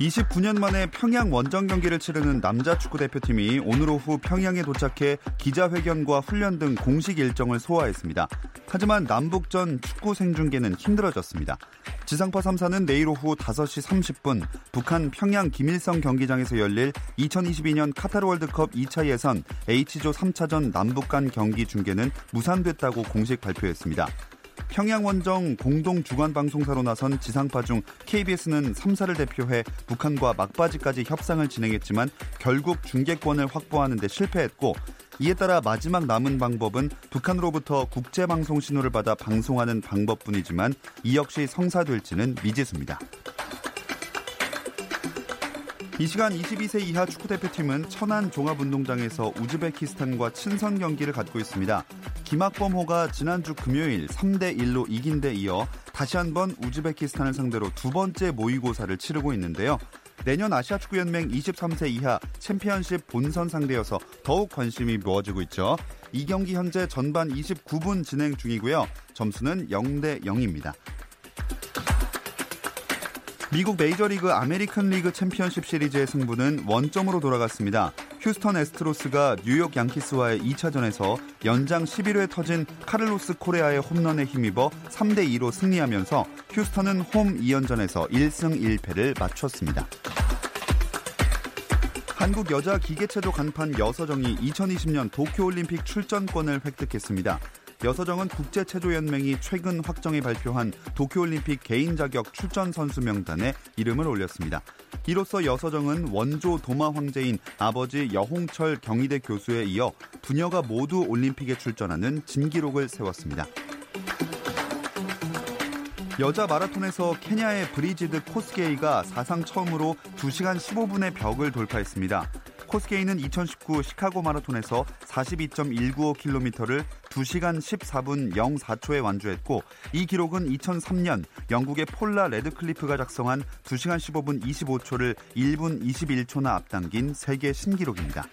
29년 만에 평양 원정 경기를 치르는 남자 축구 대표팀이 오늘 오후 평양에 도착해 기자회견과 훈련 등 공식 일정을 소화했습니다. 하지만 남북전 축구 생중계는 힘들어졌습니다. 지상파 3사는 내일 오후 5시 30분 북한 평양 김일성 경기장에서 열릴 2022년 카타르 월드컵 2차 예선 H조 3차전 남북 간 경기 중계는 무산됐다고 공식 발표했습니다. 평양 원정 공동 주관 방송사로 나선 지상파 중 KBS는 3사를 대표해 북한과 막바지까지 협상을 진행했지만 결국 중계권을 확보하는 데 실패했고 이에 따라 마지막 남은 방법은 북한으로부터 국제방송 신호를 받아 방송하는 방법뿐이지만 이 역시 성사될지는 미지수입니다. 이 시간 22세 이하 축구대표팀은 천안 종합운동장에서 우즈베키스탄과 친선 경기를 갖고 있습니다. 김학범호가 지난주 금요일 3대1로 이긴 데 이어 다시 한번 우즈베키스탄을 상대로 두 번째 모의고사를 치르고 있는데요. 내년 아시아축구연맹 23세 이하 챔피언십 본선 상대여서 더욱 관심이 모아지고 있죠. 이 경기 현재 전반 29분 진행 중이고요. 점수는 0대 0입니다. 미국 메이저리그 아메리칸 리그 챔피언십 시리즈의 승부는 원점으로 돌아갔습니다. 휴스턴 애스트로스가 뉴욕 양키스와의 2차전에서 연장 11회 터진 카를로스 코레아의 홈런에 힘입어 3대 2로 승리하면서 휴스턴은 홈 2연전에서 1승 1패를 마쳤습니다. 한국 여자 기계체조 간판 여서정이 2020년 도쿄올림픽 출전권을 획득했습니다. 여서정은 국제체조연맹이 최근 확정해 발표한 도쿄올림픽 개인 자격 출전 선수 명단에 이름을 올렸습니다. 이로써 여서정은 원조 도마 황제인 아버지 여홍철 경희대 교수에 이어 부녀가 모두 올림픽에 출전하는 진기록을 세웠습니다. 여자 마라톤에서 케냐의 브리지드 코스게이가 사상 처음으로 2시간 15분의 벽을 돌파했습니다. 코스게이는 2019 시카고 마라톤에서 42.195km를 2시간 14분 04초에 완주했고 이 기록은 2003년 영국의 폴라 레드클리프가 작성한 2시간 15분 25초를 1분 21초나 앞당긴 세계 신기록입니다.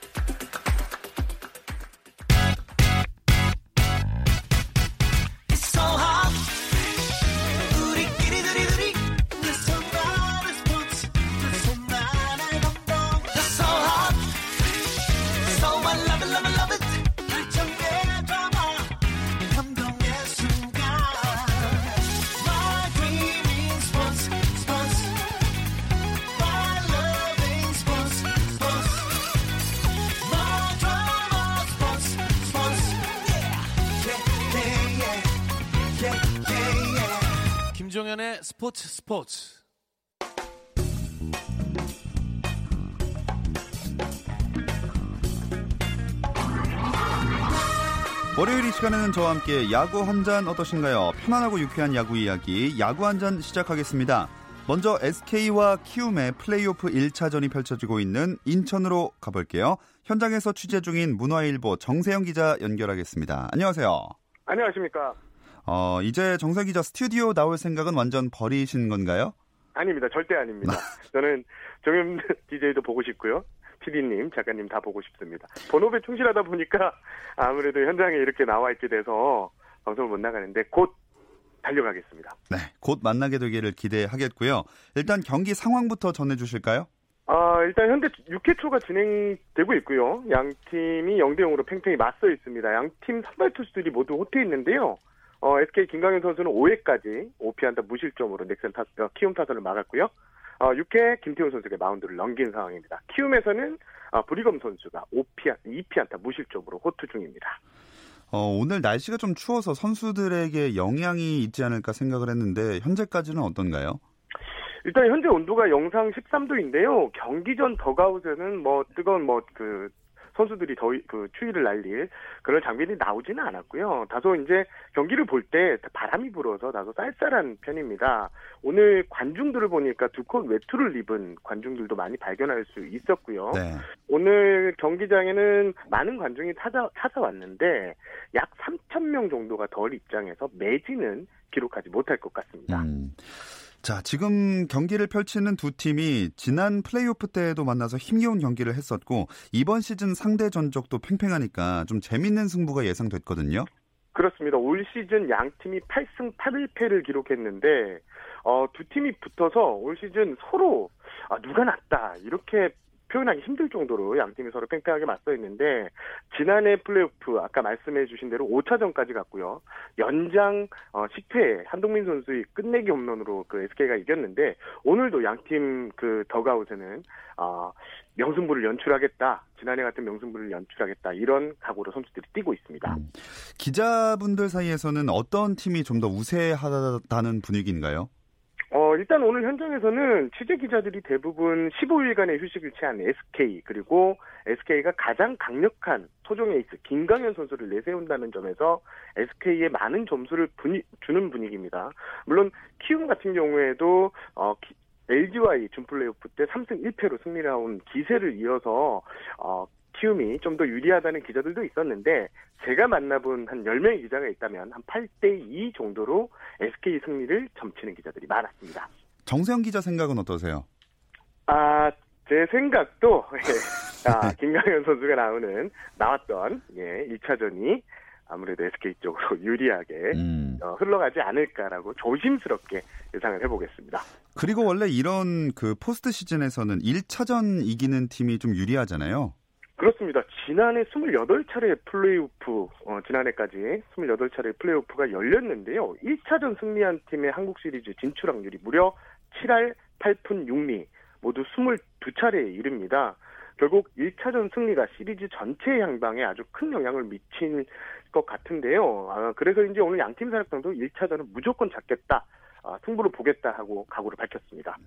김종현의 스포츠 스포츠. 월요일 이 시간에는 저와 함께 야구 한 잔 어떠신가요? 편안하고 유쾌한 야구 이야기, 야구 한 잔 시작하겠습니다. 먼저 SK와 키움의 플레이오프 1차전이 펼쳐지고 있는 인천으로 가볼게요. 현장에서 취재 중인 문화일보 정세영 기자 연결하겠습니다. 안녕하세요. 안녕하십니까. 어, 이제 정세 기자 스튜디오 나올 생각은 완전 버리신 건가요? 아닙니다. 절대 아닙니다. 저는 정현 DJ도 보고 싶고요. PD님, 작가님 다 보고 싶습니다. 본업에 충실하다 보니까 아무래도 현장에 이렇게 나와 있게 돼서 방송을 못 나가는데 곧 달려가겠습니다. 네, 곧 만나게 되기를 기대하겠고요. 일단 경기 상황부터 전해주실까요? 아, 일단 현재 6회 초가 진행되고 있고요. 양 팀이 0대 0으로 팽팽히 맞서 있습니다. 양 팀 선발 투수들이 모두 호투에 있는데요. 어, SK 김강현 선수는 5회까지 5피안타 무실점으로 넥센 타, 어, 키움 타선을 막았고요. 어, 6회 김태훈 선수에게 마운드를 넘긴 상황입니다. 키움에서는 어, 브리검 선수가 5피안, 2피안타 무실점으로 호투 중입니다. 어, 오늘 날씨가 좀 추워서 선수들에게 영향이 있지 않을까 생각을 했는데 현재까지는 어떤가요? 일단 현재 온도가 영상 13도인데요. 경기 전 더가웃에는 뭐 뜨거운 뭐 그 선수들이 더그 추위를 날릴 그런 장면이 나오지는 않았고요. 다소 이제 경기를 볼 때 바람이 불어서 다소 쌀쌀한 편입니다. 오늘 관중들을 보니까 두컷 외투를 입은 관중들도 많이 발견할 수 있었고요. 네. 오늘 경기장에는 많은 관중이 찾아 찾아왔는데 약 3천 명 정도가 덜 입장해서 매진은 기록하지 못할 것 같습니다. 음. 자, 지금 경기를 펼치는 두 팀이 지난 플레이오프 때에도 만나서 힘겨운 경기를 했었고 이번 시즌 상대 전적도 팽팽하니까 좀 재밌는 승부가 예상됐거든요. 그렇습니다. 올 시즌 양 팀이 8승 8일패를 기록했는데 어, 두 팀이 붙어서 올 시즌 서로 아, 누가 낫다 이렇게 표현하기 힘들 정도로 양 팀이 서로 팽팽하게 맞서 있는데 지난해 플레이오프 아까 말씀해 주신 대로 5차전까지 갔고요. 연장 어, 10회 한동민 선수의 끝내기 홈런으로 그 SK가 이겼는데 오늘도 양팀 그 더가웃에는 어, 명승부를 연출하겠다. 지난해 같은 명승부를 연출하겠다. 이런 각오로 선수들이 뛰고 있습니다. 음. 기자분들 사이에서는 어떤 팀이 좀 더 우세하다는 분위기인가요? 어, 일단 오늘 현장에서는 취재 기자들이 대부분 15일간의 휴식을 취한 SK, 그리고 SK가 가장 강력한 토종 에이스 김강현 선수를 내세운다는 점에서 SK에 많은 점수를 분위, 주는 분위기입니다. 물론 키움 같은 경우에도 어, LG와의 준플레이오프 때 3승 1패로 승리를 한 기세를 이어서 어, 키움이 좀 더 유리하다는 기자들도 있었는데 제가 만나본 한 10명의 기자가 있다면 한 8대 2 정도로 SK 승리를 점치는 기자들이 많았습니다. 정세영 기자 생각은 어떠세요? 아, 제 생각도 예, 아, 김강현 선수가 나오는 나왔던 예, 2차전이 아무래도 SK 쪽으로 유리하게 음. 어, 흘러가지 않을까라고 조심스럽게 예상을 해보겠습니다. 그리고 원래 이런 그 포스트 시즌에서는 1차전 이기는 팀이 좀 유리하잖아요. 그렇습니다. 지난해 28차례 플레이오프, 어, 지난해까지 28차례 플레이오프가 열렸는데요. 1차전 승리한 팀의 한국 시리즈 진출 확률이 무려 7할 8푼 6리, 모두 22차례에 이릅니다. 결국 1차전 승리가 시리즈 전체 향방에 아주 큰 영향을 미친 것 같은데요. 아, 그래서 이제 오늘 양팀 사령탑도 1차전은 무조건 잡겠다, 아, 승부를 보겠다 하고 각오를 밝혔습니다.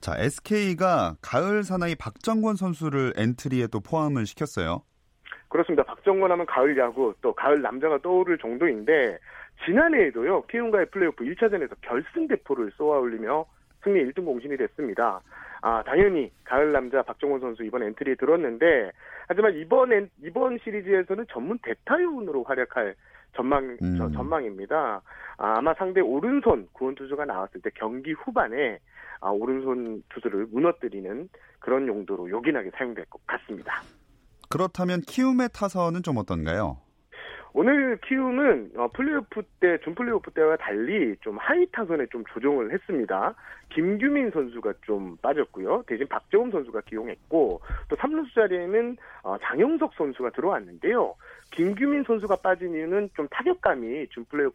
자, SK가 가을 사나이 박정권 선수를 엔트리에 또 포함을 시켰어요. 그렇습니다. 박정권 하면 가을 야구, 또 가을 남자가 떠오를 정도인데, 지난해에도요, 키움과의 플레이오프 1차전에서 결승 대포를 쏘아 올리며 승리 1등 공신이 됐습니다. 아, 당연히 가을 남자 박정권 선수 이번 엔트리에 들었는데, 하지만 이번 엔, 이번 시리즈에서는 전문 대타 요원으로 활약할 전망 음. 저, 전망입니다. 아, 아마 상대 오른손 구원 투수가 나왔을 때 경기 후반에 아, 오른손 투수를 무너뜨리는 그런 용도로 요긴하게 사용될 것 같습니다. 그렇다면 키움의 타선은 좀 어떤가요? 오늘 키움은 어, 플레이오프 때, 준 플레이오프 때와 달리 좀 하위 타선에 좀 조정을 했습니다. 김규민 선수가 좀 빠졌고요. 대신 박재범 선수가 기용했고, 또 3루수 자리에는 어, 장영석 선수가 들어왔는데요. 김규민 선수가 빠진 이유는 좀 타격감이 준 플레이오프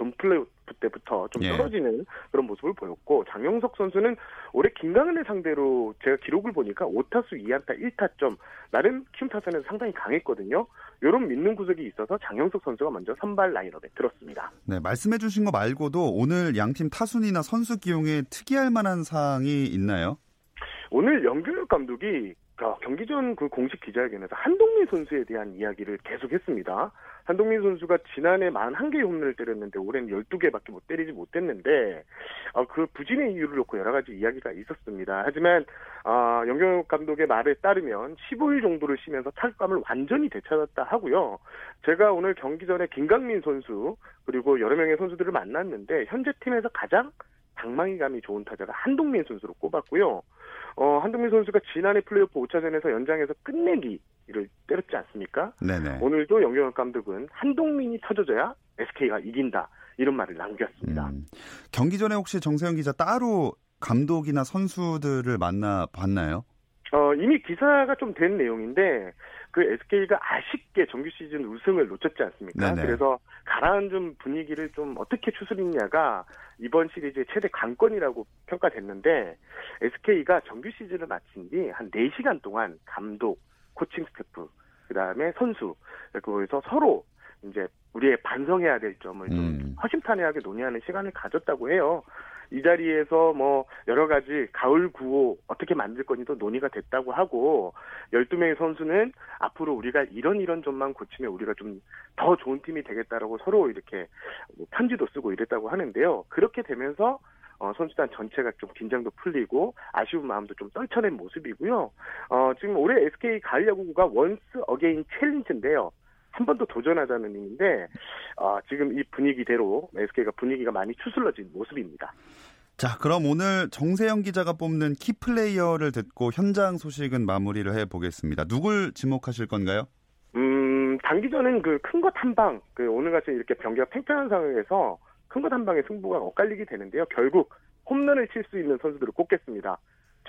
전 플레이오프 때부터 좀 예. 떨어지는 예. 그런 모습을 보였고 장영석 선수는 올해 김강은을 상대로 제가 기록을 보니까 5타수 2안타 1타점 나름 키움 타선에서 상당히 강했거든요. 이런 믿는 구석이 있어서 장영석 선수가 먼저 선발 라인업에 들었습니다. 네, 말씀해 주신 거 말고도 오늘 양팀 타순이나 선수 기용에 특이할 만한 사항이 있나요? 오늘 영규혁 감독이 어, 경기 전 그 공식 기자회견에서 한동민 선수에 대한 이야기를 계속했습니다. 한동민 선수가 지난해 41개의 홈런을 때렸는데 올해는 12개밖에 못 때리지 못했는데 어, 그 부진의 이유를 놓고 여러 가지 이야기가 있었습니다. 하지만 어, 영경 감독의 말에 따르면 15일 정도를 쉬면서 타격감을 완전히 되찾았다 하고요. 제가 오늘 경기 전에 김강민 선수 그리고 여러 명의 선수들을 만났는데 현재 팀에서 가장 방망이감이 좋은 타자가 한동민 선수로 꼽았고요. 어, 한동민 선수가 지난해 플레이오프 5차전에서 연장에서 끝내기를 때렸지 않습니까? 네네. 오늘도 영경혁 감독은 한동민이 터져줘야 SK가 이긴다. 이런 말을 남겼습니다. 음. 경기 전에 혹시 정세영 기자 따로 감독이나 선수들을 만나 봤나요? 어, 이미 기사가 좀 된 내용인데 그 SK가 아쉽게 정규 시즌 우승을 놓쳤지 않습니까? 네네. 그래서 가라앉은 분위기를 좀 어떻게 추스리냐가 이번 시리즈의 최대 관건이라고 평가됐는데 SK가 정규 시즌을 마친 뒤 한 4시간 동안 감독, 코칭 스태프, 그다음에 선수 그래서 서로 이제 우리의 반성해야 될 점을 좀 음. 허심탄회하게 논의하는 시간을 가졌다고 해요. 이 자리에서 뭐 여러 가지 가을 구호 어떻게 만들 건지도 논의가 됐다고 하고 12명의 선수는 앞으로 우리가 이런 이런 점만 고치면 우리가 좀 더 좋은 팀이 되겠다라고 서로 이렇게 뭐 편지도 쓰고 이랬다고 하는데요. 그렇게 되면서 어, 선수단 전체가 좀 긴장도 풀리고 아쉬운 마음도 좀 떨쳐낸 모습이고요. 어, 지금 올해 SK 가을 야구가 Once Again Challenge인데요. 한 번 더 도전하자는 의미인데 어, 지금 이 분위기대로 SK가 분위기가 많이 추슬러진 모습입니다. 자, 그럼 오늘 정세영 기자가 뽑는 키 플레이어를 듣고 현장 소식은 마무리를 해 보겠습니다. 누굴 지목하실 건가요? 음, 단기전은 그 큰 것 한 방, 그 오늘같이 이렇게 경기가 팽팽한 상황에서 큰 것 한 방에 승부가 엇갈리게 되는데요. 결국 홈런을 칠 수 있는 선수들을 꼽겠습니다.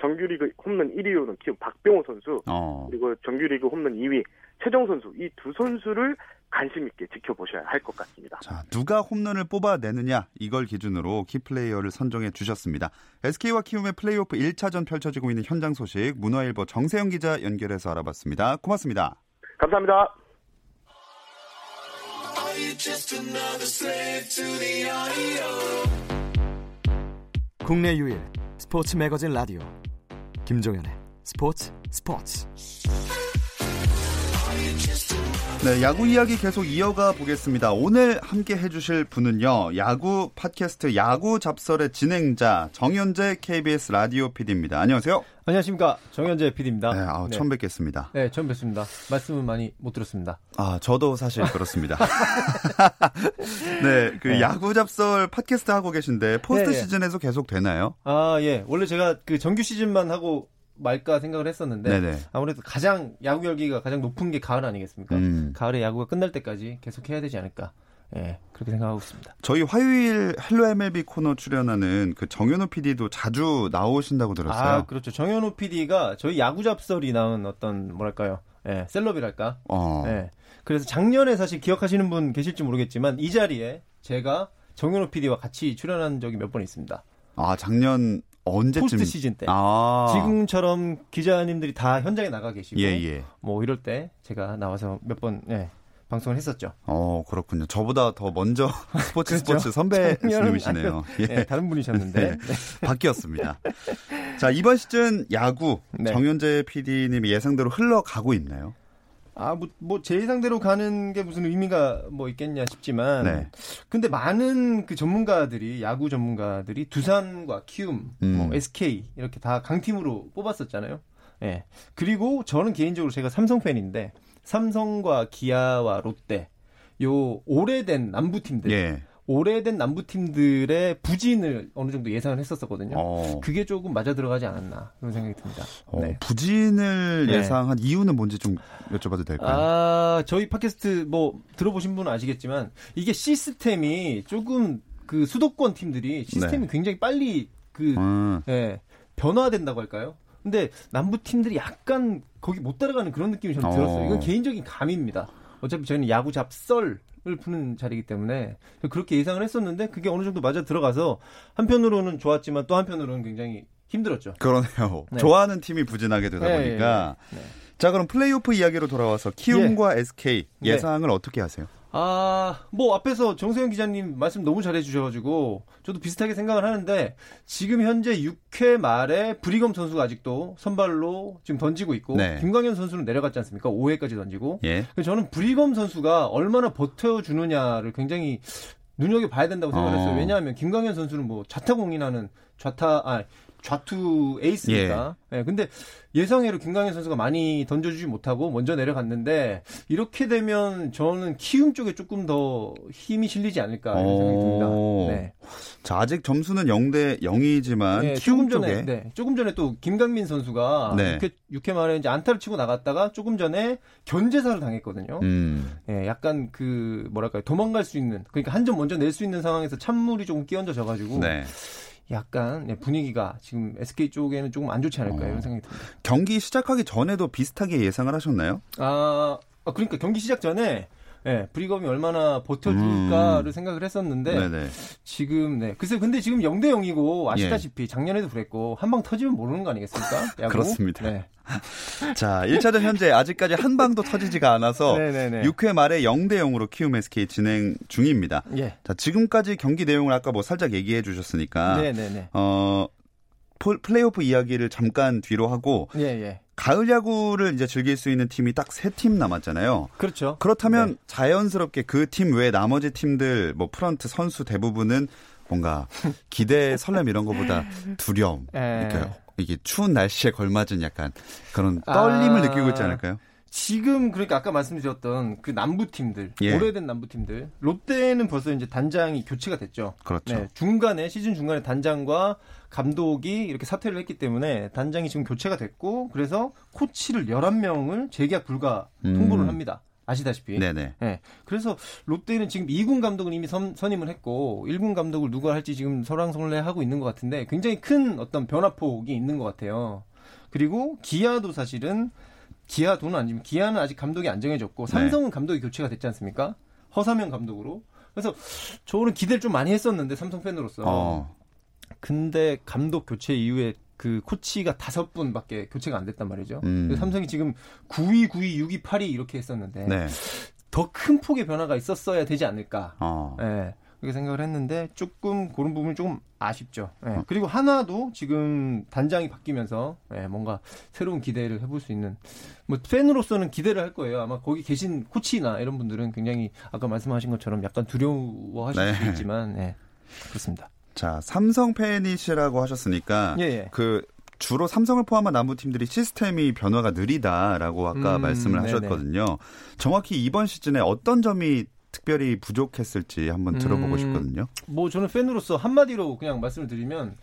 정규리그 홈런 1위로는 키운 박병호 선수, 어. 그리고 정규리그 홈런 2위 최정 선수, 이 두 선수를 관심 있게 지켜보셔야 할 것 같습니다. 자, 누가 홈런을 뽑아내느냐 이걸 기준으로 키플레이어를 선정해 주셨습니다. SK와 키움의 플레이오프 1차전 펼쳐지고 있는 현장 소식 문화일보 정세영 기자 연결해서 알아봤습니다. 고맙습니다. 감사합니다. 국내 유일 스포츠 매거진 라디오 김종현의 스포츠 스포츠 네, 야구 이야기 계속 이어가 보겠습니다. 오늘 함께 해주실 분은요, 야구 팟캐스트 야구 잡설의 진행자 정현재 KBS 라디오 PD입니다. 안녕하세요. 안녕하십니까 정현재 PD입니다. 네, 아우, 처음 뵙겠습니다. 네, 처음 뵙습니다. 말씀은 많이 못 들었습니다. 아, 저도 사실 그렇습니다. 네, 그 네. 야구 잡설 팟캐스트 하고 계신데 포스트 네, 네. 시즌에서 계속 되나요? 아, 예. 원래 제가 그 정규 시즌만 하고 말까 생각을 했었는데 네네. 아무래도 가장 야구 열기가 가장 높은 게 가을 아니겠습니까? 음. 가을에 야구가 끝날 때까지 계속 해야 되지 않을까. 예, 그렇게 생각하고 있습니다. 저희 화요일 헬로 MLB 코너 출연하는 그 정현우 PD도 자주 나오신다고 들었어요. 아, 그렇죠. 정현호 PD가 저희 야구 잡설이 나온 어떤 뭐랄까요? 예, 셀럽이랄까? 어. 예. 그래서 작년에 사실 기억하시는 분 계실지 모르겠지만 이 자리에 제가 정현호 PD와 같이 출연한 적이 몇 번 있습니다. 아, 작년 언제쯤? 포스트 시즌 때. 아. 지금처럼 기자님들이 다 현장에 나가 계시고 예, 예. 뭐 이럴 때 제가 나와서 몇번 예, 방송을 했었죠. 어, 그렇군요. 저보다 더 먼저 스포츠 그렇죠. 스포츠 선배님이시네요. 예. 예, 다른 분이셨는데 네. 바뀌었습니다. 자, 이번 시즌 야구 네. 정현재 PD님이 예상대로 흘러가고 있나요? 아, 뭐, 뭐, 제 예상대로 가는 게 무슨 의미가 뭐 있겠냐 싶지만. 네. 근데 많은 그 전문가들이, 야구 전문가들이 두산과 키움, 음. 뭐, SK, 이렇게 다 강팀으로 뽑았었잖아요. 예. 그리고 저는 개인적으로 제가 삼성 팬인데, 삼성과 기아와 롯데, 요 오래된 남부 팀들, 예. 오래된 남부 팀들의 부진을 어느 정도 예상을 했었었거든요. 어, 그게 조금 맞아 들어가지 않았나, 그런 생각이 듭니다. 어, 네. 부진을 네. 예상한 이유는 뭔지 좀 여쭤봐도 될까요? 아, 저희 팟캐스트 뭐 들어보신 분은 아시겠지만 이게 시스템이 조금 그 수도권 팀들이 시스템이 굉장히 빨리 그 음, 예, 변화된다고 할까요? 근데 남부 팀들이 약간 거기 못 따라가는 그런 느낌이 저는 어. 들었어요. 이건 개인적인 감입니다. 어차피 저희는 야구 잡설을 푸는 자리이기 때문에 그렇게 예상을 했었는데 그게 어느 정도 맞아 들어가서 한편으로는 좋았지만 또 한편으로는 굉장히 힘들었죠. 그러네요. 네. 좋아하는 팀이 부진하게 되다 네, 보니까. 네, 네. 자, 그럼 플레이오프 이야기로 돌아와서 키움과 SK 네. 예상을 어떻게 하세요? 아, 뭐 앞에서 정세영 기자님 말씀 너무 잘해 주셔가지고 저도 비슷하게 생각을 하는데 지금 현재 6회 말에 브리검 선수가 아직도 선발로 지금 던지고 있고 네. 김광현 선수는 내려갔지 않습니까? 5회까지 던지고 예. 저는 브리검 선수가 얼마나 버텨주느냐를 굉장히 눈여겨 봐야 된다고 생각했어요. 어. 왜냐하면 김광현 선수는 뭐 좌타공인하는 좌타 아 좌투 에이스니까. 예. 근데 예상외로 김광현 선수가 많이 던져주지 못하고 먼저 내려갔는데 이렇게 되면 저는 키움 쪽에 조금 더 힘이 실리지 않을까 이런 생각이 듭니다. 오. 네. 자, 아직 점수는 0대 0이지만 네, 키움 조금 쪽에 전에 네, 조금 전에 또 김강민 선수가 네. 6회, 6회 말에 이제 안타를 치고 나갔다가 조금 전에 견제사를 당했거든요. 음. 예, 약간 그 뭐랄까요 도망갈 수 있는 그러니까 한 점 먼저 낼 수 있는 상황에서 찬물이 조금 끼얹어져 가지고 네. 약간 예, 분위기가 지금 SK 쪽에는 조금 안 좋지 않을까 어. 이런 생각이 듭니다. 경기 시작하기 전에도 비슷하게 예상을 하셨나요? 아, 아, 그러니까 경기 시작 전에 예, 브리검이 얼마나 버텨줄까를 음. 생각을 했었는데 네네. 지금 네 글쎄 근데 지금 0대 0이고 아시다시피 작년에도 그랬고 한 방 터지면 모르는 거 아니겠습니까? 야구? 그렇습니다. 네. 자, 1차전 현재 아직까지 한 방도 터지지가 않아서 네네네. 6회 말에 0대 0으로 키움 SK 진행 중입니다. 예. 자, 지금까지 경기 내용을 아까 뭐 살짝 얘기해 주셨으니까 네네네. 어 폴- 플레이오프 이야기를 잠깐 뒤로 하고 예, 예. 가을 야구를 이제 즐길 수 있는 팀이 딱 세 팀 남았잖아요. 그렇죠. 그렇다면 네. 자연스럽게 그 팀 외 나머지 팀들 뭐 프런트 선수 대부분은 뭔가 기대 설렘 이런 것보다 두려움 예. 그러니까 이게 추운 날씨에 걸맞은 약간 그런 떨림을 아. 느끼고 있지 않을까요? 지금 그러니까 아까 말씀드렸던 그 남부 팀들, 예. 오래된 남부 팀들. 롯데는 벌써 이제 단장이 교체가 됐죠. 그렇죠. 네, 중간에 시즌 중간에 단장과 감독이 이렇게 사퇴를 했기 때문에 단장이 지금 교체가 됐고 그래서 코치를 11명을 재계약 불가 통보를 음. 합니다. 아시다시피. 네네. 네. 그래서 롯데는 지금 2군 감독을 이미 선, 임을 했고 1군 감독을 누가 할지 지금 설왕설래하고 있는 것 같은데 굉장히 큰 어떤 변화폭이 있는 것 같아요. 그리고 기아도 사실은 기아도는 아니지만 기아는 아직 감독이 안 정해졌고 네. 삼성은 감독이 교체가 됐지 않습니까? 허사명 감독으로. 그래서 저는 기대를 좀 많이 했었는데 삼성 팬으로서. 어. 근데 감독 교체 이후에 그 코치가 다섯 분밖에 교체가 안 됐단 말이죠. 음. 삼성이 지금 9위, 9위, 6위, 8위 이렇게 했었는데 네. 더큰 폭의 변화가 있었어야 되지 않을까. 어. 예. 그렇게 생각을 했는데 조금 그런 부분이 조금 아쉽죠. 예. 어. 그리고 하나도 지금 단장이 바뀌면서 예, 뭔가 새로운 기대를 해볼 수 있는 뭐 팬으로서는 기대를 할 거예요. 아마 거기 계신 코치나 이런 분들은 굉장히 아까 말씀하신 것처럼 약간 두려워하실 네. 수 있지만 예. 그렇습니다. 자, 삼성 팬이시라고 하셨으니까 예, 예. 그 주로 삼성을 포함한 남부 팀들이 시스템이 변화가 느리다라고 아까 음, 말씀을 네네. 하셨거든요. 정확히 이번 시즌에 어떤 점이 특별히 부족했을지 한번 들어보고 음, 싶거든요. 뭐 저는 팬으로서 한마디로 그냥 말씀을 드리면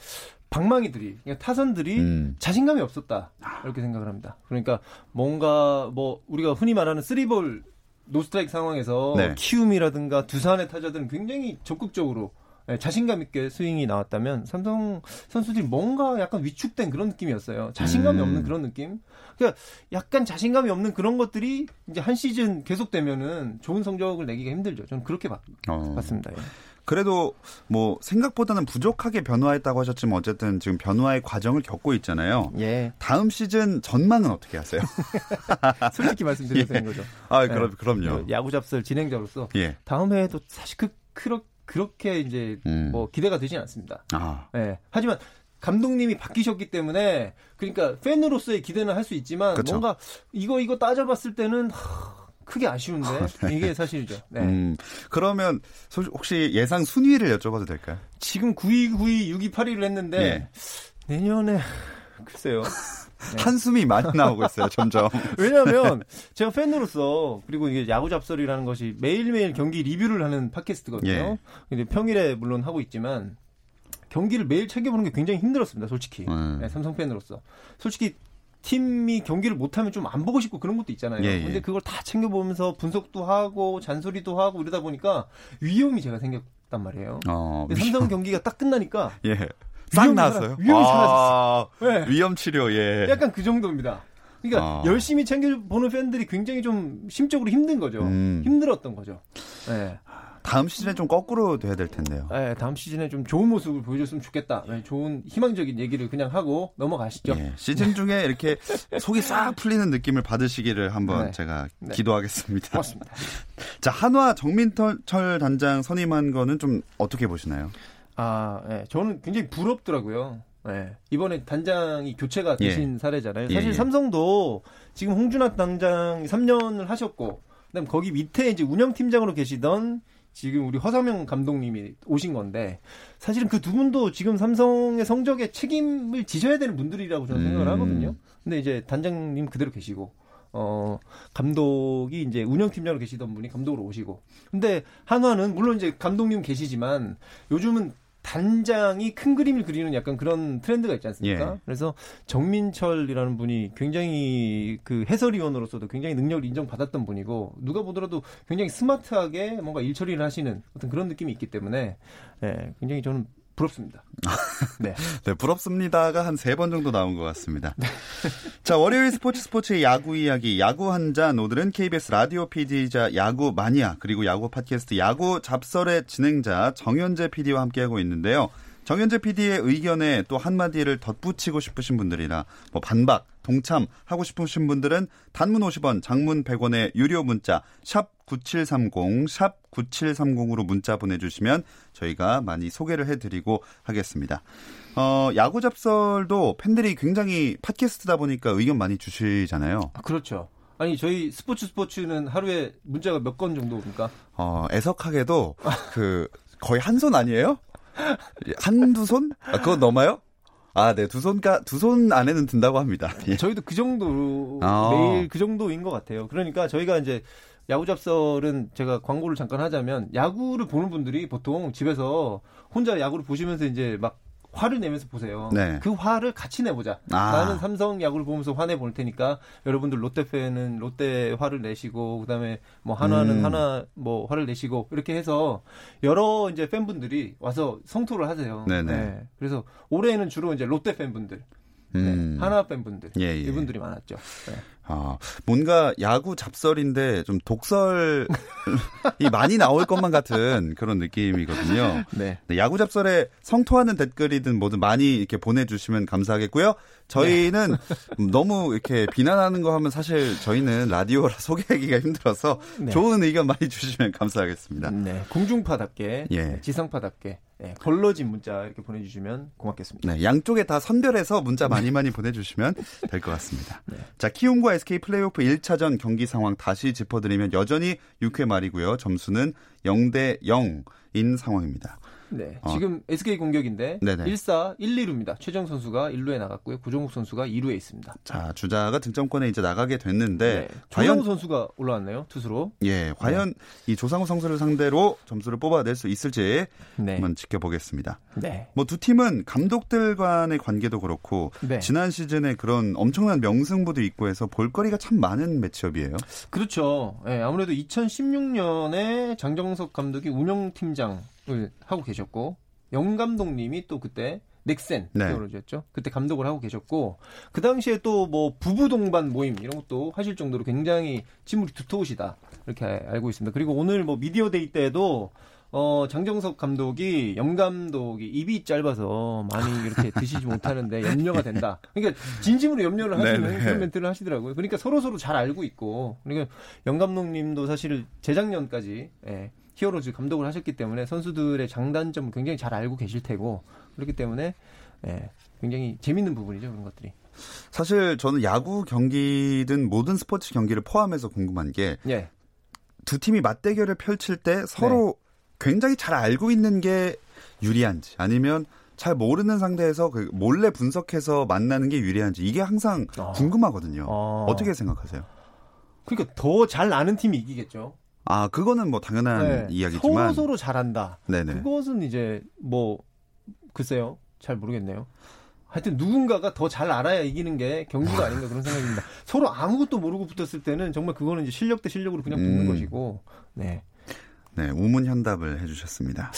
방망이들이 그러니까 타선들이 음. 자신감이 없었다 이렇게 생각을 합니다. 그러니까 뭔가 뭐 우리가 흔히 말하는 쓰리볼 노스트라이크 상황에서 네. 키움이라든가 두산의 타자들은 굉장히 적극적으로 예, 자신감 있게 스윙이 나왔다면 삼성 선수들이 뭔가 약간 위축된 그런 느낌이었어요. 자신감이 음. 없는 그런 느낌. 그러니까 약간 자신감이 없는 그런 것들이 이제 한 시즌 계속되면은 좋은 성적을 내기가 힘들죠. 저는 그렇게 봤, 어. 봤습니다. 예. 그래도 뭐 생각보다는 부족하게 변화했다고 하셨지만 어쨌든 지금 변화의 과정을 겪고 있잖아요. 예. 다음 시즌 전망은 어떻게 하세요? 솔직히 말씀드려도 되는 거죠. 아, 네. 그럼 그럼요. 야구 잡설 진행자로서 예. 다음 해에도 사실 그, 그렇, 그렇게 이제 음. 뭐 기대가 되진 않습니다. 아. 예. 하지만 감독님이 바뀌셨기 때문에 그러니까 팬으로서의 기대는 할 수 있지만 그쵸. 뭔가 이거 이거 따져봤을 때는 하, 크게 아쉬운데 이게 사실이죠. 네. 음. 그러면 소- 혹시 예상 순위를 여쭤봐도 될까요? 지금 9위, 9위, 6위, 8위를 했는데 예. 내년에 글쎄요. 네. 한숨이 많이 나오고 있어요, 점점. 왜냐하면 제가 팬으로서 그리고 이게 야구 잡설이라는 것이 매일매일 경기 리뷰를 하는 팟캐스트거든요. 예. 근데 평일에 물론 하고 있지만 경기를 매일 챙겨보는 게 굉장히 힘들었습니다. 솔직히 음. 네, 삼성 팬으로서 솔직히 팀이 경기를 못하면 좀 안 보고 싶고 그런 것도 있잖아요. 예, 예. 근데 그걸 다 챙겨보면서 분석도 하고 잔소리도 하고 이러다 보니까 위험이 제가 생겼단 말이에요. 어, 근데 삼성 경기가 딱 끝나니까 예. 싹 나왔어요. 사라- 위험이 아, 네. 위험 치료, 예. 약간 그 정도입니다. 그러니까 아. 열심히 챙겨보는 팬들이 굉장히 좀 심적으로 힘든 거죠. 음. 힘들었던 거죠. 네. 다음 시즌에 좀 거꾸로 돼야 될 텐데요. 네, 다음 시즌에 좀 좋은 모습을 보여줬으면 좋겠다. 네, 좋은 희망적인 얘기를 그냥 하고 넘어가시죠. 예, 시즌 중에 이렇게 속이 싹 풀리는 느낌을 받으시기를 한번 네. 제가 네. 기도하겠습니다. 고맙습니다. 자, 한화 정민철 단장 선임한 거는 좀 어떻게 보시나요? 아, 네, 저는 굉장히 부럽더라고요. 네, 이번에 단장이 교체가 예. 되신 사례잖아요. 예, 사실 예. 삼성도 지금 홍준학 단장이 3년을 하셨고, 그다음 거기 밑에 이제 운영팀장으로 계시던 지금 우리 허상명 감독님이 오신 건데 사실은 그 두 분도 지금 삼성의 성적에 책임을 지셔야 되는 분들이라고 저는 생각을 음. 하거든요. 근데 이제 단장님 그대로 계시고 어 감독이 이제 운영팀장으로 계시던 분이 감독으로 오시고 근데 한화는 물론 이제 감독님 계시지만 요즘은 단장이 큰 그림을 그리는 약간 그런 트렌드가 있지 않습니까? 예. 그래서 정민철이라는 분이 굉장히 그 해설위원으로서도 굉장히 능력을 인정받았던 분이고 누가 보더라도 굉장히 스마트하게 뭔가 일 처리를 하시는 어떤 그런 느낌이 있기 때문에 예, 굉장히 저는 부럽습니다. 네. 네, 부럽습니다가 한 세 번 정도 나온 것 같습니다. 자, 월요일 스포츠 스포츠의 야구 이야기, 야구 한 잔, 오늘은 KBS 라디오 PD이자 야구 마니아, 그리고 야구 팟캐스트 야구 잡설의 진행자 정현재 PD와 함께하고 있는데요. 정현재 PD의 의견에 또 한마디를 덧붙이고 싶으신 분들이나 뭐 반박, 동참 하고 싶으신 분들은 단문 50원, 장문 100원의 유료 문자 샵 9730, 샵 9730으로 문자 보내주시면 저희가 많이 소개를 해드리고 하겠습니다. 어, 야구 잡설도 팬들이 굉장히 팟캐스트다 보니까 의견 많이 주시잖아요. 아, 그렇죠. 아니 저희 스포츠 스포츠는 하루에 문자가 몇 건 정도입니까? 어, 애석하게도 그 거의 한 손 아니에요? 한두 손? 아, 그거 넘어요? 아, 네. 두 손가, 두 손 안에는 든다고 합니다. 예. 저희도 그 정도, 아. 매일 그 정도인 것 같아요. 그러니까 저희가 이제 야구 잡설은 제가 광고를 잠깐 하자면 야구를 보는 분들이 보통 집에서 혼자 야구를 보시면서 이제 막 화를 내면서 보세요. 네. 그 화를 같이 내보자. 아. 나는 삼성 야구를 보면서 화내 볼 테니까 여러분들 롯데 팬은 롯데 화를 내시고 그다음에 뭐 한화는 음. 한화 뭐 화를 내시고 이렇게 해서 여러 이제 팬분들이 와서 성토를 하세요. 네네. 네. 그래서 올해는 주로 이제 롯데 팬분들 네, 음. 네, 하나 팬분들 예, 예. 이분들이 많았죠. 네. 아, 뭔가 야구 잡설인데 좀 독설이 많이 나올 것만 같은 그런 느낌이거든요. 네. 네. 야구 잡설에 성토하는 댓글이든 뭐든 많이 이렇게 보내주시면 감사하겠고요. 저희는 네. 너무 이렇게 비난하는 거 하면 사실 저희는 라디오라 소개하기가 힘들어서 네. 좋은 의견 많이 주시면 감사하겠습니다. 네. 공중파답게, 예. 지상파답게 네, 걸러진 문자 이렇게 보내주시면 고맙겠습니다. 네, 양쪽에 다 선별해서 문자 많이 많이 보내주시면 될 것 같습니다. 네. 자, 키움과 SK 플레이오프 1차전 경기 상황 다시 짚어드리면 여전히 6회 말이고요. 점수는 0대 0인 상황입니다. 네. 어. 지금 SK 공격인데 네네. 1사 1, 2루입니다. 최정 선수가 1루에 나갔고요. 구종욱 선수가 2루에 있습니다. 자, 주자가 득점권에 이제 나가게 됐는데 네. 과연 선수가 올라왔네요. 투수로. 예. 과연 네. 이 조상우 선수를 상대로 점수를 뽑아낼 수 있을지 네. 한번 지켜보겠습니다. 네. 뭐 두 팀은 감독들 간의 관계도 그렇고 네. 지난 시즌에 그런 엄청난 명승부도 있고 해서 볼거리가 참 많은 매치업이에요. 그렇죠. 예, 아무래도 2016년에 장정석 감독이 운영팀장 을 하고 계셨 고 영 감독님이 또 그때 넥센 네. 히어로즈였죠. 그때 감독을 하고 계셨고 그 당시에 또 뭐 부부 동반 모임 이런 것도 하실 정도로 굉장히 친물이 두터우시다 이렇게 알고 있습니다. 그리고 오늘 뭐 미디어 데이 때도 어, 장정석 감독이 염 감독이 입이 짧아서 많이 이렇게 드시지 못하는데 염려가 된다. 그러니까 진심으로 염려를 하시는 네네. 그런 멘트를 하시더라고요. 그러니까 서로 서로 잘 알고 있고 그러니까 염 감독님도 사실 재작년까지 예, 히어로즈 감독을 하셨기 때문에 선수들의 장단점을 굉장히 잘 알고 계실 테고 그렇기 때문에 예, 굉장히 재밌는 부분이죠 그런 것들이. 사실 저는 야구 경기든 모든 스포츠 경기를 포함해서 궁금한 게두 예. 팀이 맞대결을 펼칠 때 서로 네. 굉장히 잘 알고 있는 게 유리한지 아니면 잘 모르는 상대에서 그 몰래 분석해서 만나는 게 유리한지 이게 항상 어. 궁금하거든요. 어. 어떻게 생각하세요? 그러니까 더 잘 아는 팀이 이기겠죠. 아, 그거는 뭐 당연한 네. 이야기지만 서로 서로 잘한다. 네네. 그것은 이제 뭐 글쎄요. 잘 모르겠네요. 하여튼 누군가가 더 잘 알아야 이기는 게 경기가 아닌가 그런 생각입니다. 서로 아무것도 모르고 붙었을 때는 정말 그거는 이제 실력 대 실력으로 그냥 붙는 음. 것이고. 네. 네, 우문 현답을 해주셨습니다.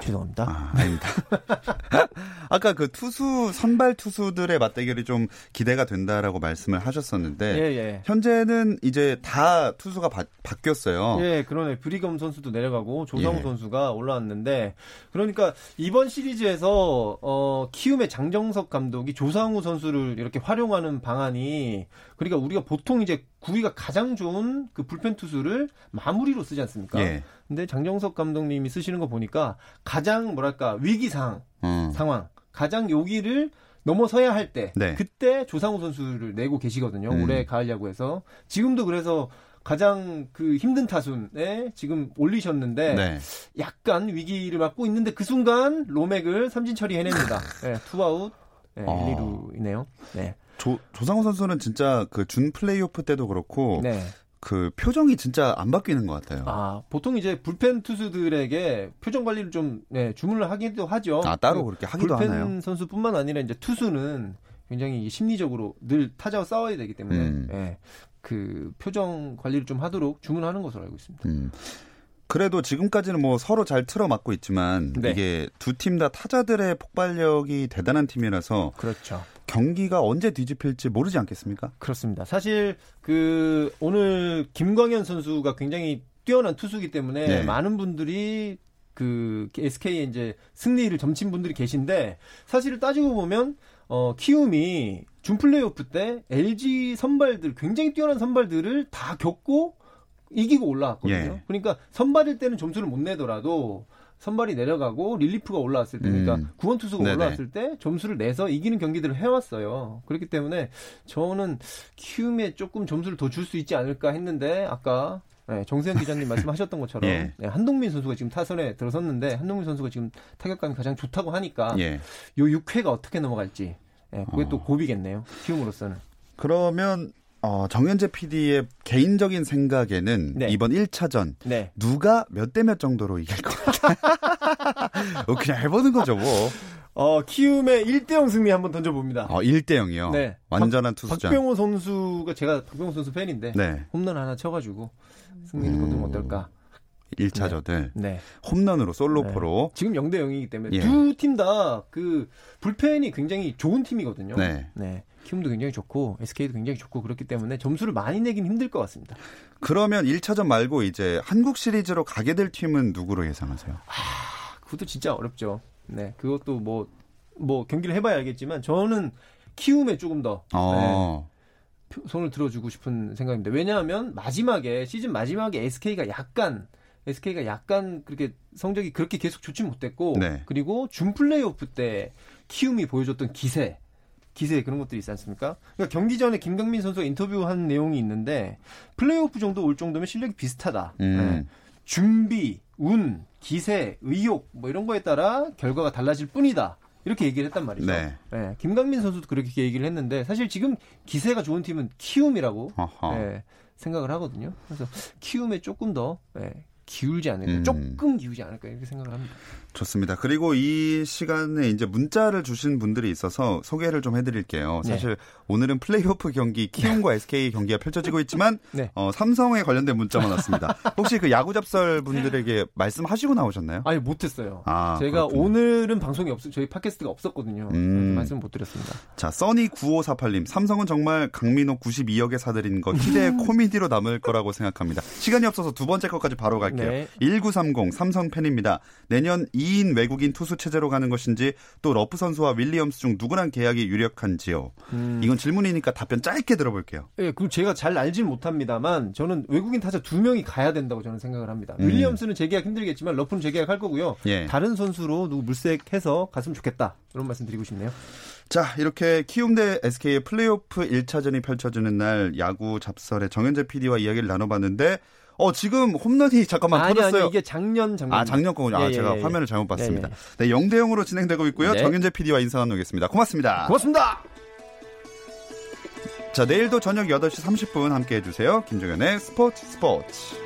죄송합니다. 아, 아닙니다. 아까 그 투수 선발 투수들의 맞대결이 좀 기대가 된다라고 말씀을 하셨었는데 예, 예. 현재는 이제 다 투수가 바, 뀌었어요 예, 그러네. 브리검 선수도 내려가고 조상우 예. 선수가 올라왔는데 그러니까 이번 시리즈에서 어 키움의 장정석 감독이 조상우 선수를 이렇게 활용하는 방안이 그러니까 우리가 보통 이제 구위가 가장 좋은 그 불펜 투수를 마무리로 쓰지 않습니까? 예. 근데 장정석 감독님이 쓰시는 거 보니까 가장 뭐랄까 위기상 음. 상황, 가장 여기를 넘어서야 할때 네. 그때 조상우 선수를 내고 계시거든요. 음. 올해 가을 야구에서 지금도 그래서 가장 그 힘든 타순에 지금 올리셨는데 네. 약간 위기를 맞고 있는데 그 순간 로맥을 삼진 처리해냅니다. 네, 투아웃 네, 어. 1, 2루이네요. 네. 조, 조상우 선수는 진짜 그 준 플레이오프 때도 그렇고 네. 그 표정이 진짜 안 바뀌는 것 같아요. 아 보통 이제 불펜 투수들에게 표정 관리를 좀 네, 주문을 하기도 하죠. 아 따로 그 그렇게 하기도 불펜 하나요? 불펜 선수뿐만 아니라 이제 투수는 굉장히 심리적으로 늘 타자와 싸워야 되기 때문에 음. 네, 그 표정 관리를 좀 하도록 주문하는 것으로 알고 있습니다. 음. 그래도 지금까지는 뭐 서로 잘 틀어맞고 있지만 네. 이게 두 팀 다 타자들의 폭발력이 대단한 팀이라서 그렇죠. 경기가 언제 뒤집힐지 모르지 않겠습니까? 그렇습니다. 사실 그 오늘 김광현 선수가 굉장히 뛰어난 투수기 때문에 네. 많은 분들이 그 SK의 이제 승리를 점친 분들이 계신데 사실을 따지고 보면 어 키움이 준 플레이오프 때 LG 선발들 굉장히 뛰어난 선발들을 다 겪고 이기고 올라왔거든요. 예. 그러니까 선발일 때는 점수를 못 내더라도 선발이 내려가고 릴리프가 올라왔을 때, 그러니까 음. 구원 투수가 네네. 올라왔을 때 점수를 내서 이기는 경기들을 해왔어요. 그렇기 때문에 저는 키움에 조금 점수를 더 줄 수 있지 않을까 했는데 아까 네, 정세현 기자님 말씀하셨던 것처럼 예. 네, 한동민 선수가 지금 타선에 들어섰는데 한동민 선수가 지금 타격감이 가장 좋다고 하니까 예. 요 6회가 어떻게 넘어갈지 예, 그게 어. 또 고비겠네요. 키움으로서는. 그러면 어, 정현재 PD의 개인적인 생각에는 네. 이번 1차전 네. 누가 몇 대 몇 정도로 이길 것 그냥 해보는 거죠, 뭐. 어, 키움의 1대0 승리 한번 던져봅니다. 어, 1대 0이요. 네. 완전한 투수전. 박병호 선수가 제가 박병호 선수 팬인데 네. 홈런 하나 쳐가지고 승리를 음. 거두면 어떨까? 1차전을 네. 홈런으로 솔로포로 지금 0대 0이기 때문에 예. 두팀 다 그 불펜이 굉장히 좋은 팀이거든요. 네. 키움도 굉장히 좋고 SK도 굉장히 좋고 그렇기 때문에 점수를 많이 내긴 힘들 것 같습니다. 그러면 1차전 말고 이제 한국 시리즈로 가게 될 팀은 누구로 예상하세요? 그것도 진짜 어렵죠. 네. 그것도 뭐, 뭐 경기를 해봐야 알겠지만 저는 키움에 조금 더 어. 표- 손을 들어주고 싶은 생각입니다. 왜냐하면 마지막에 시즌 마지막에 SK가 약간 SK가 약간 그렇게 성적이 그렇게 계속 좋지 못했고 네. 그리고 준 플레이오프 때 키움이 보여줬던 기세 기세 그런 것들이 있지 않습니까? 그러니까 경기 전에 김강민 선수가 인터뷰한 내용이 있는데 플레이오프 정도 올 정도면 실력이 비슷하다. 음. 네. 준비, 운, 기세, 의욕 뭐 이런 거에 따라 결과가 달라질 뿐이다. 이렇게 얘기를 했단 말이죠. 네. 네, 김강민 선수도 그렇게 얘기를 했는데 사실 지금 기세가 좋은 팀은 키움이라고. 네, 생각을 하거든요. 그래서 키움에 조금 더 네, 기울지 않을까, 음. 조금 기울지 않을까 이렇게 생각을 합니다. 좋습니다. 그리고 이 시간에 이제 문자를 주신 분들이 있어서 소개를 좀 해드릴게요. 네. 사실 오늘은 플레이오프 경기 키움과 SK 경기가 펼쳐지고 있지만 네. 어, 삼성에 관련된 문자만 왔습니다. 혹시 그 야구 잡설 분들에게 말씀하시고 나오셨나요? 아니 못했어요. 아, 제가 그렇군요. 오늘은 방송이 없, 저희 팟캐스트가 없었거든요. 음. 말씀 못 드렸습니다. 자, 써니 9548님, 삼성은 정말 강민호 92억에 사들인 것 희대의 코미디로 남을 거라고 생각합니다. 시간이 없어서 두 번째 것까지 바로 갈게요. 네. 1930 삼성 팬입니다. 내년 2인 외국인 투수 체제로 가는 것인지 또 러프 선수와 윌리엄스 중 누구랑 계약이 유력한지요. 음. 이건 질문이니까 답변 짧게 들어볼게요. 예, 그 제가 잘 알진 못합니다만 저는 외국인 타자 두 명이 가야 된다고 저는 생각을 합니다. 음. 윌리엄스는 재계약 힘들겠지만 러프는 재계약할 거고요. 예. 다른 선수로 누구 물색해서 갔으면 좋겠다. 이런 말씀 드리고 싶네요. 자, 이렇게 키움 대 SK의 플레이오프 1차전이 펼쳐지는 날 야구 잡설의 정현재 PD와 이야기를 나눠봤는데 어, 지금 홈런이 잠깐만 아니 터졌어요. 아니 이게 작년 작년. 아, 작년 거군요. 아, 예, 예, 제가 예, 화면을 잘못 봤습니다. 예, 네, 0대 0으로 진행되고 있고요. 네. 정윤재 PD와 인사 나누겠습니다. 고맙습니다. 고맙습니다. 자, 내일도 저녁 8시 30분 함께 해 주세요. 김종현의 스포츠 스포츠.